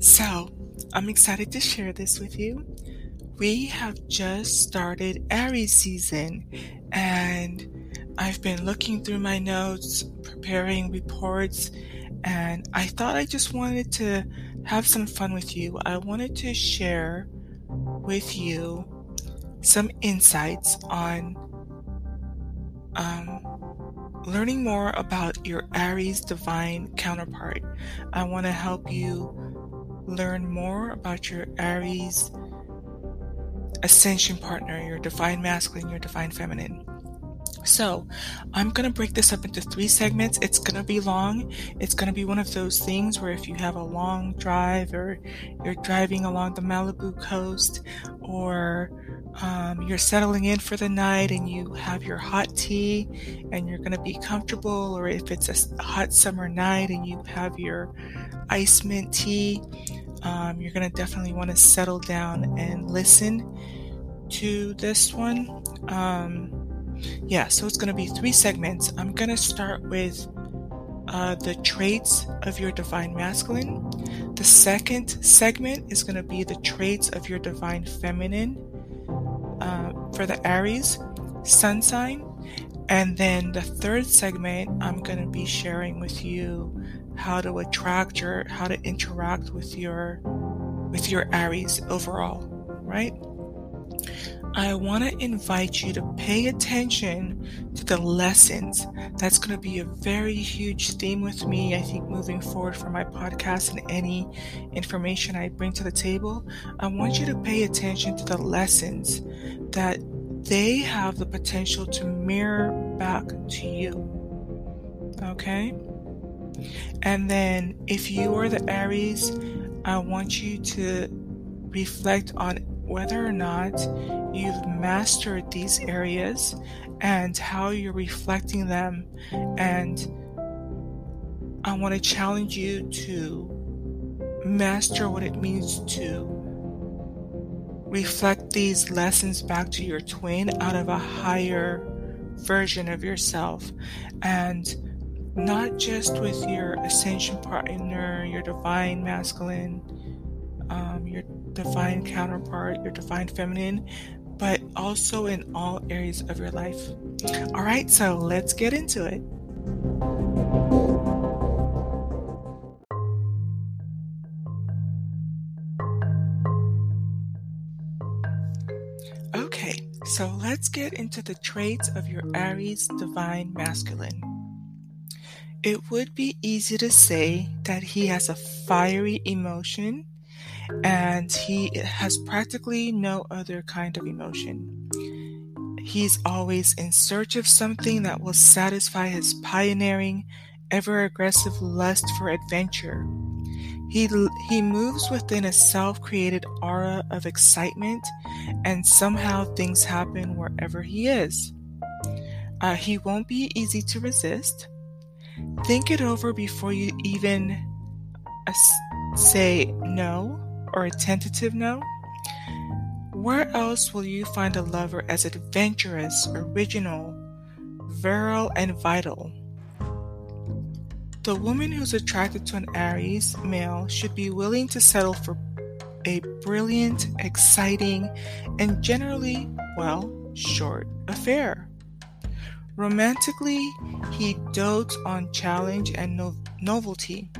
So, I'm excited to share this with you. We have just started Aries season, and I've been looking through my notes, preparing reports, and I thought I just wanted to have some fun with you. I wanted to share with you some insights on um, learning more about your Aries divine counterpart. I want to help you learn more about your Aries ascension partner, your divine masculine, your divine feminine. So, I'm going to break this up into three segments. It's going to be long. It's going to be one of those things where if you have a long drive or you're driving along the Malibu coast or um, you're settling in for the night and you have your hot tea and you're going to be comfortable, or if it's a hot summer night and you have your ice mint tea, um, you're going to definitely want to settle down and listen to this one. Um, yeah, so it's going to be three segments. I'm going to start with uh, the traits of your divine masculine. The second segment is going to be the traits of your divine feminine uh, for the Aries sun sign. And then the third segment, I'm going to be sharing with you how to attract your, how to interact with your, with your Aries overall, right? I want to invite you to pay attention to the lessons. That's going to be a very huge theme with me, I think, moving forward for my podcast and any information I bring to the table. I want you to pay attention to the lessons that they have the potential to mirror back to you. Okay? And then if you are the Aries, I want you to reflect on whether or not you've mastered these areas and how you're reflecting them. And I want to challenge you to master what it means to reflect these lessons back to your twin out of a higher version of yourself. And not just with your ascension partner, your divine masculine, um, your divine counterpart, your divine feminine, but also in all areas of your life. All right, so let's get into it. Okay, so let's get into the traits of your Aries divine masculine. It would be easy to say that he has a fiery emotion and he has practically no other kind of emotion. He's always in search of something that will satisfy his pioneering, ever aggressive lust for adventure. He, he moves within a self created aura of excitement, and somehow things happen wherever he is. Uh, he won't be easy to resist. Think it over before you even uh, say no or a tentative no? Where else will you find a lover as adventurous, original, virile, and vital? The woman who's attracted to an Aries male should be willing to settle for a brilliant, exciting, and generally, well, short affair. Romantically, he dotes on challenge and no- novelty.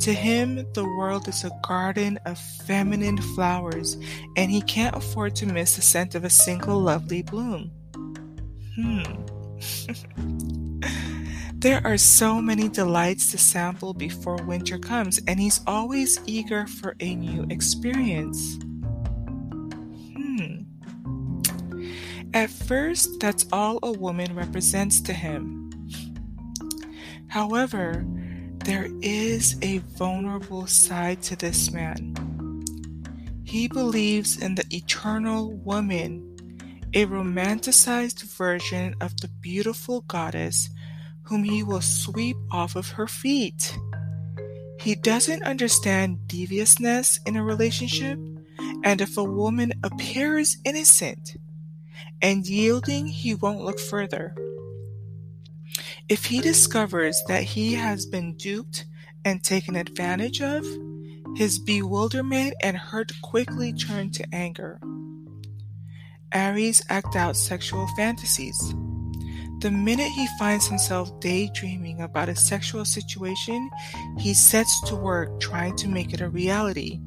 To him, the world is a garden of feminine flowers, and he can't afford to miss the scent of a single lovely bloom. Hmm. there are so many delights to sample before winter comes, and he's always eager for a new experience. Hmm. At first, that's all a woman represents to him. However, there is a vulnerable side to this man. He believes in the eternal woman, a romanticized version of the beautiful goddess whom he will sweep off of her feet. He doesn't understand deviousness in a relationship, and if a woman appears innocent and yielding, he won't look further. If he discovers that he has been duped and taken advantage of, His bewilderment and hurt quickly turn to anger. Aries act out sexual fantasies. The minute he finds himself daydreaming about a sexual situation, he sets to work trying to make it a reality.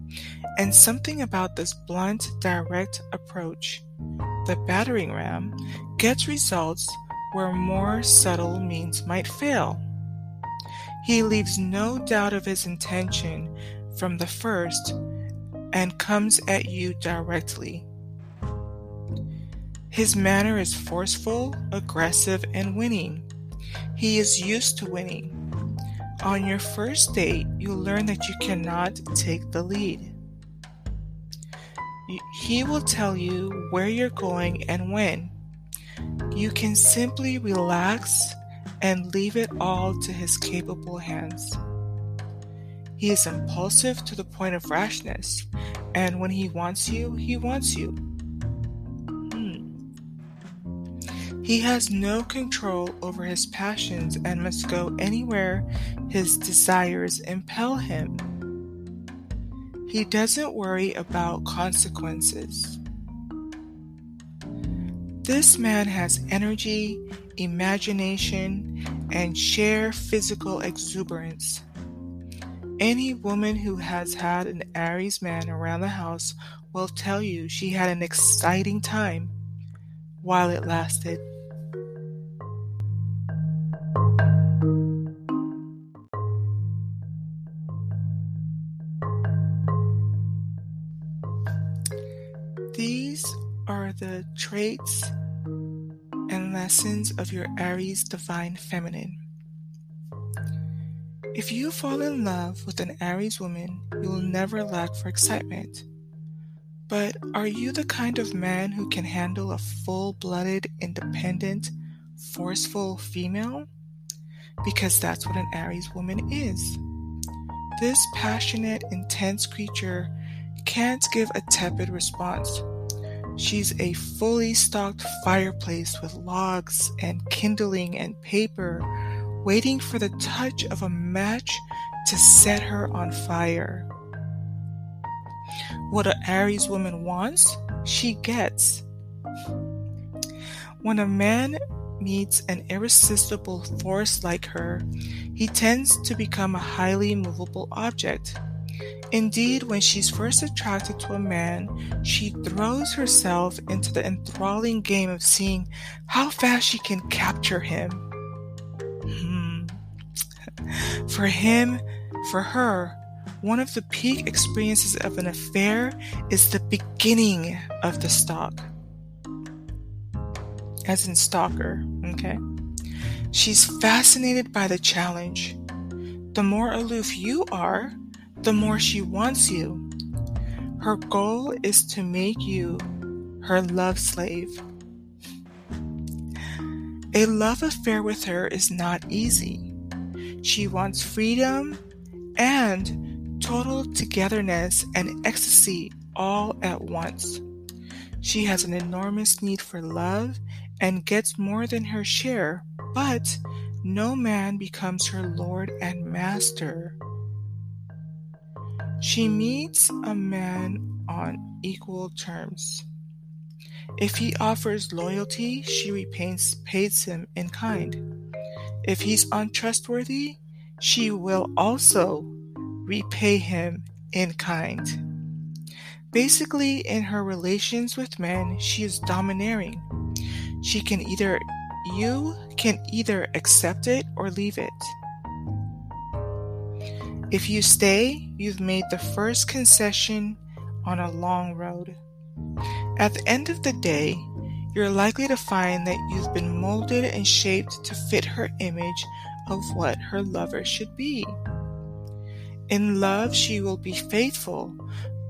And something about this blunt, direct approach, the battering ram, gets results where more subtle means might fail. He leaves no doubt of his intention from the first and comes at you directly. His manner is forceful, aggressive, and winning. He is used to winning. On your first date, you learn that you cannot take the lead. He will tell you where you're going and when. You can simply relax and leave it all to his capable hands. He is impulsive to the point of rashness, and when he wants you, he wants you. Hmm. He has no control over his passions and must go anywhere his desires impel him. He doesn't worry about consequences. This man has energy, imagination, and sheer physical exuberance. Any woman who has had an Aries man around the house will tell you she had an exciting time while it lasted. The traits and lessons of your Aries divine feminine. If you fall in love with an Aries woman, you will never lack for excitement. But are you the kind of man who can handle a full blooded, independent, forceful female? Because that's what an Aries woman is. This passionate, intense creature can't give a tepid response. She's a fully stocked fireplace with logs and kindling and paper waiting for the touch of a match to set her on fire. What an Aries woman wants, she gets. When a man meets an irresistible force like her, he tends to become a highly movable object. Indeed, when she's first attracted to a man, she throws herself into the enthralling game of seeing how fast she can capture him. Hmm. For him, for her, one of the peak experiences of an affair is the beginning of the stalk. As in stalker, okay? She's fascinated by the challenge. The more aloof you are, the more she wants you. Her goal is to make you her love slave. A love affair with her is not easy. She wants freedom and total togetherness and ecstasy all at once. She has an enormous need for love and gets more than her share, but no man becomes her lord and master. She meets a man on equal terms. If he offers loyalty, she repays pays him in kind. If he's untrustworthy, she will also repay him in kind. Basically, in her relations with men, she is domineering. She can either you can either accept it or leave it. If you stay, you've made the first concession on a long road. At the end of the day, you're likely to find that you've been molded and shaped to fit her image of what her lover should be. In love, she will be faithful,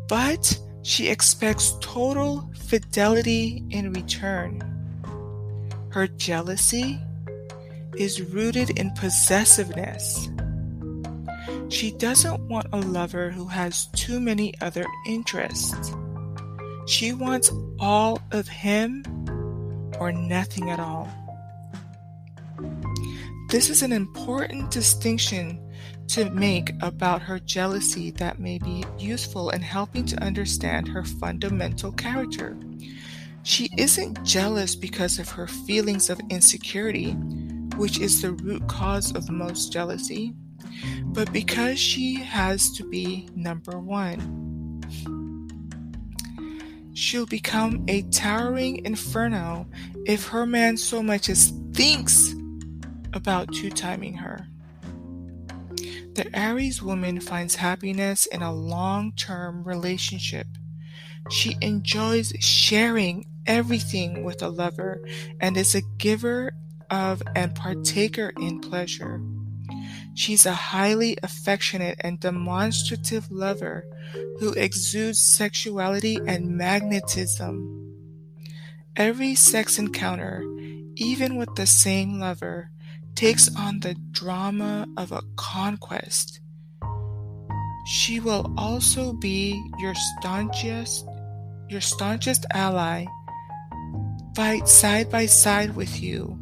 but she expects total fidelity in return. Her jealousy is rooted in possessiveness. She doesn't want a lover who has too many other interests. She wants all of him or nothing at all. This is an important distinction to make about her jealousy that may be useful in helping to understand her fundamental character. She isn't jealous because of her feelings of insecurity, which is the root cause of most jealousy, but because she has to be number one. She'll become a towering inferno if her man so much as thinks about two timing her. The Aries woman finds happiness in a long term relationship. She enjoys sharing everything with a lover and is a giver of and partaker in pleasure. She's a highly affectionate and demonstrative lover who exudes sexuality and magnetism. Every sex encounter, even with the same lover, takes on the drama of a conquest. She will also be your staunchest your staunchest ally, fight side by side with you,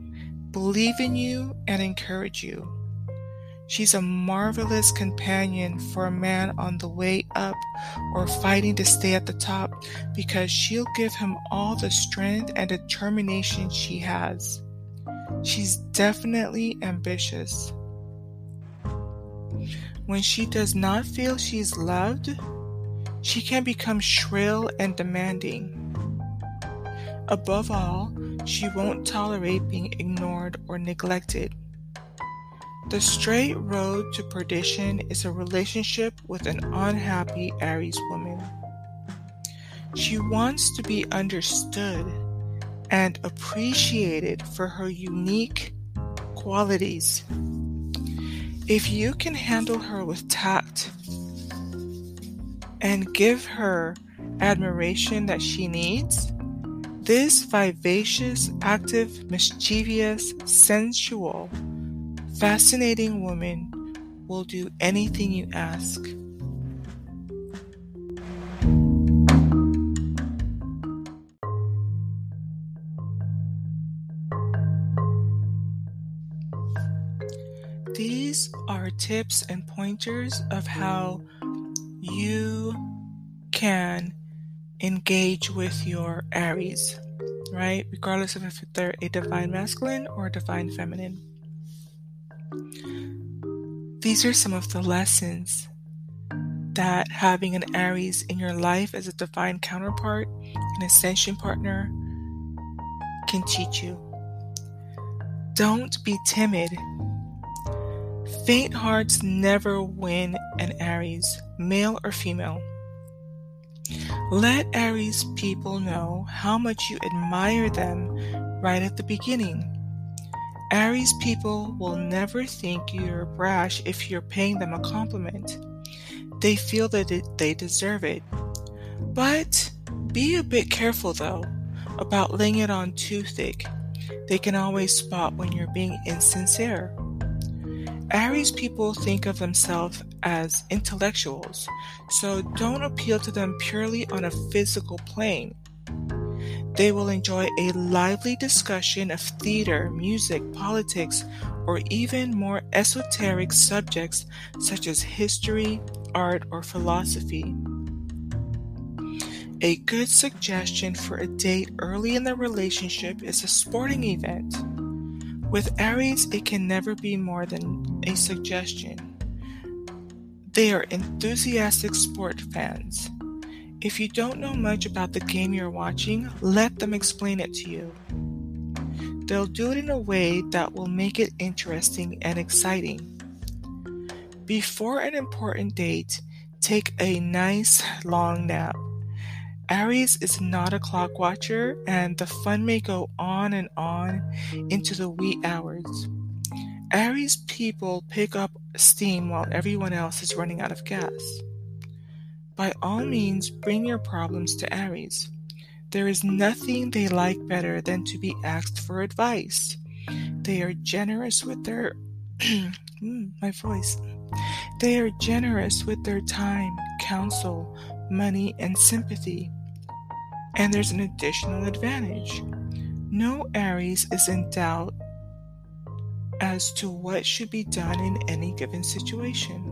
believe in you and encourage you. She's a marvelous companion for a man on the way up or fighting to stay at the top because she'll give him all the strength and determination she has. She's definitely ambitious. When she does not feel she's loved, she can become shrill and demanding. Above all, she won't tolerate being ignored or neglected. The straight road to perdition is a relationship with an unhappy Aries woman. She wants to be understood and appreciated for her unique qualities. If you can handle her with tact and give her admiration that she needs, this vivacious, active, mischievous, sensual, fascinating woman will do anything you ask. These are tips and pointers of how you can engage with your Aries, right? Regardless of if they're a divine masculine or a divine feminine. These are some of the lessons that having an Aries in your life as a divine counterpart, an ascension partner, can teach you. Don't be timid. Faint hearts never win an Aries, male or female. Let Aries people know how much you admire them right at the beginning. Aries people will never think you're brash if you're paying them a compliment. They feel that it, they deserve it. But be a bit careful though about laying it on too thick. They can always spot when you're being insincere. Aries people think of themselves as intellectuals, so don't appeal to them purely on a physical plane. They will enjoy a lively discussion of theater, music, politics, or even more esoteric subjects such as history, art, or philosophy. A good suggestion for a date early in the relationship is a sporting event. With Aries, it can never be more than a suggestion. They are enthusiastic sport fans. If you don't know much about the game you're watching, let them explain it to you. They'll do it in a way that will make it interesting and exciting. Before an important date, take a nice long nap. Aries is not a clock watcher, and the fun may go on and on into the wee hours. Aries people pick up steam while everyone else is running out of gas. By all means, bring your problems to Aries. There is nothing they like better than to be asked for advice. They are generous with their hmm, my voice. They are generous with their time, counsel, money, and sympathy. And there's an additional advantage. No Aries is in doubt as to what should be done in any given situation.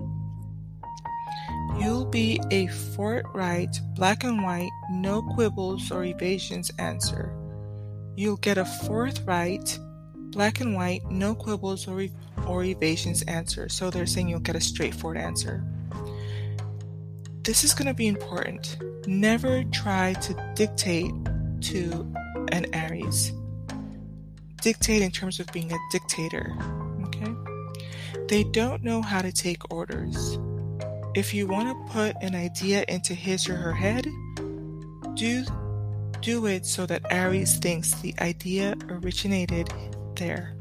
You'll be a forthright, black and white, no quibbles or evasions answer. You'll get a forthright, black and white, no quibbles or, or evasions answer. So they're saying you'll get a straightforward answer. This is going to be important. Never try to dictate to an Aries. Dictate in terms of being a dictator. Okay? They don't know how to take orders. If you want to put an idea into his or her head, do do it so that Aries thinks the idea originated there.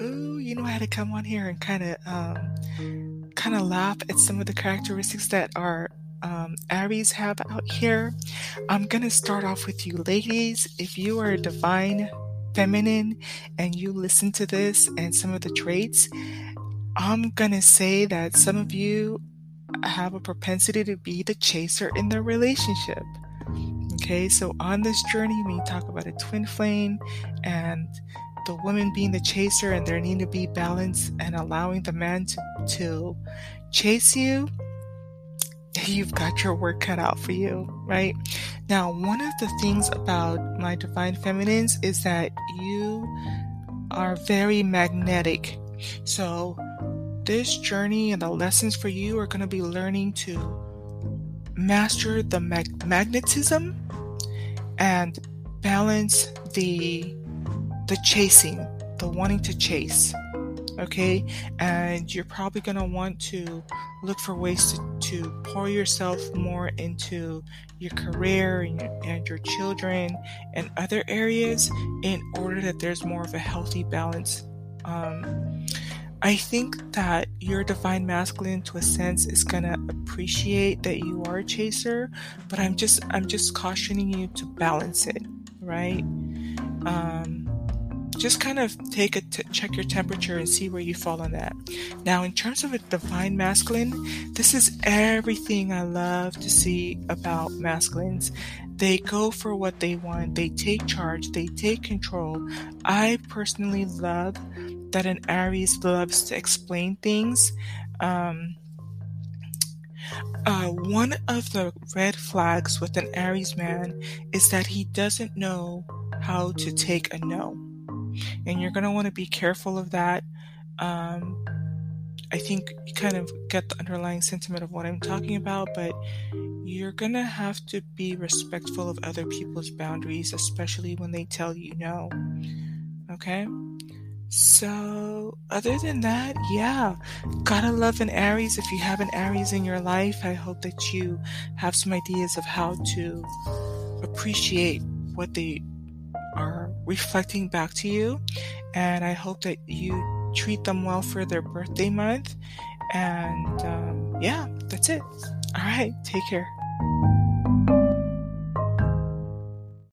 Ooh, you know, I had to come on here and kind of, um, kind of laugh at some of the characteristics that are um, Aries have out here. I'm going to start off with you ladies. If you are a divine feminine and you listen to this and some of the traits, I'm going to say that some of you have a propensity to be the chaser in the relationship. Okay, so on this journey, when you talk about a twin flame and the woman being the chaser and there need to be balance and allowing the man to, to chase you, you've got your work cut out for you, right? Now, one of the things about my divine feminines is that you are very magnetic. So, this journey and the lessons for you are going to be learning to master the mag- magnetism and balance the the chasing, the wanting to chase okay? And you're probably going to want to look for ways to, to pour yourself more into your career and your, and your children and other areas in order that there's more of a healthy balance. Um, I think that your divine masculine to a sense is going to appreciate that you are a chaser, but I'm just I'm just cautioning you to balance it, right? Um, just kind of take a t- check your temperature and see where you fall on that. Now, in terms of a divine masculine, this is everything I love to see about masculines. They go for what they want, they take charge, they take control. I personally love that an Aries loves to explain things. Um, uh, one of the red flags with an Aries man is that he doesn't know how to take a no and you're going to want to be careful of that. Um, I think you kind of get the underlying sentiment of what I'm talking about, but you're going to have to be respectful of other people's boundaries, especially when they tell you no. Okay? So, other than that, yeah, gotta love an Aries. If you have an Aries in your life, I hope that you have some ideas of how to appreciate what they reflecting back to you. And I hope that you treat them well for their birthday month. And um, yeah, that's it. All right, take care.